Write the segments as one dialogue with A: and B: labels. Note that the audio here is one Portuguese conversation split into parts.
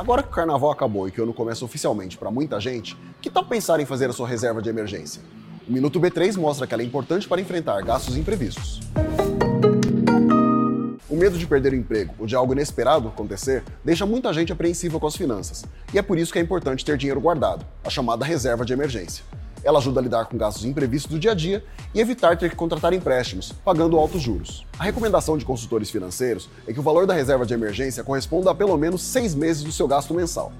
A: Agora que o carnaval acabou e que o ano começa oficialmente para muita gente, que tal pensar em fazer a sua reserva de emergência? O Minuto B3 mostra que ela é importante para enfrentar gastos imprevistos. O medo de perder o emprego ou de algo inesperado acontecer deixa muita gente apreensiva com as finanças, e é por isso que é importante ter dinheiro guardado, a chamada reserva de emergência. Ela ajuda a lidar com gastos imprevistos do dia a dia e evitar ter que contratar empréstimos, pagando altos juros. A recomendação de consultores financeiros é que o valor da reserva de emergência corresponda a pelo menos seis meses do seu gasto mensal.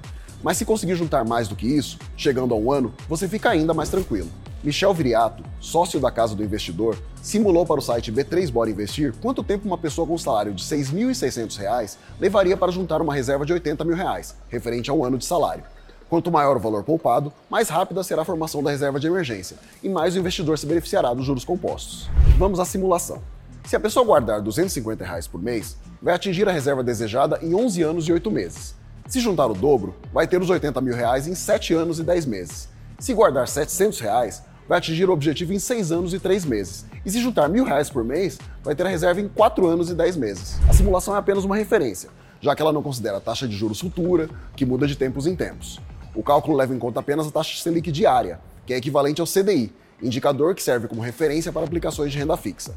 A: Mas se conseguir juntar mais do que isso, chegando a um ano, você fica ainda mais tranquilo. Michel Viriato, sócio da Casa do Investidor, simulou para o site B3 Bora Investir quanto tempo uma pessoa com um salário de R$ 6.600 levaria para juntar uma reserva de 80 mil reais, referente a um ano de salário. Quanto maior o valor poupado, mais rápida será a formação da reserva de emergência e mais o investidor se beneficiará dos juros compostos. Vamos à simulação. Se a pessoa guardar 250 reais por mês, vai atingir a reserva desejada em 11 anos e 8 meses. Se juntar o dobro, vai ter os 80 mil reais em 7 anos e 10 meses. Se guardar 700 reais, vai atingir o objetivo em 6 anos e 3 meses. E se juntar mil reais por mês, vai ter a reserva em 4 anos e 10 meses. A simulação é apenas uma referência, já que ela não considera a taxa de juros futura, que muda de tempos em tempos. O cálculo leva em conta apenas a taxa Selic diária, que é equivalente ao CDI, indicador que serve como referência para aplicações de renda fixa.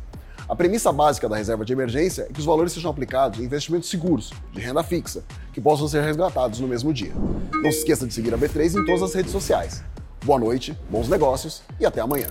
A: A premissa básica da reserva de emergência é que os valores sejam aplicados em investimentos seguros, de renda fixa, que possam ser resgatados no mesmo dia. Não se esqueça de seguir a B3 em todas as redes sociais. Boa noite, bons negócios e até amanhã.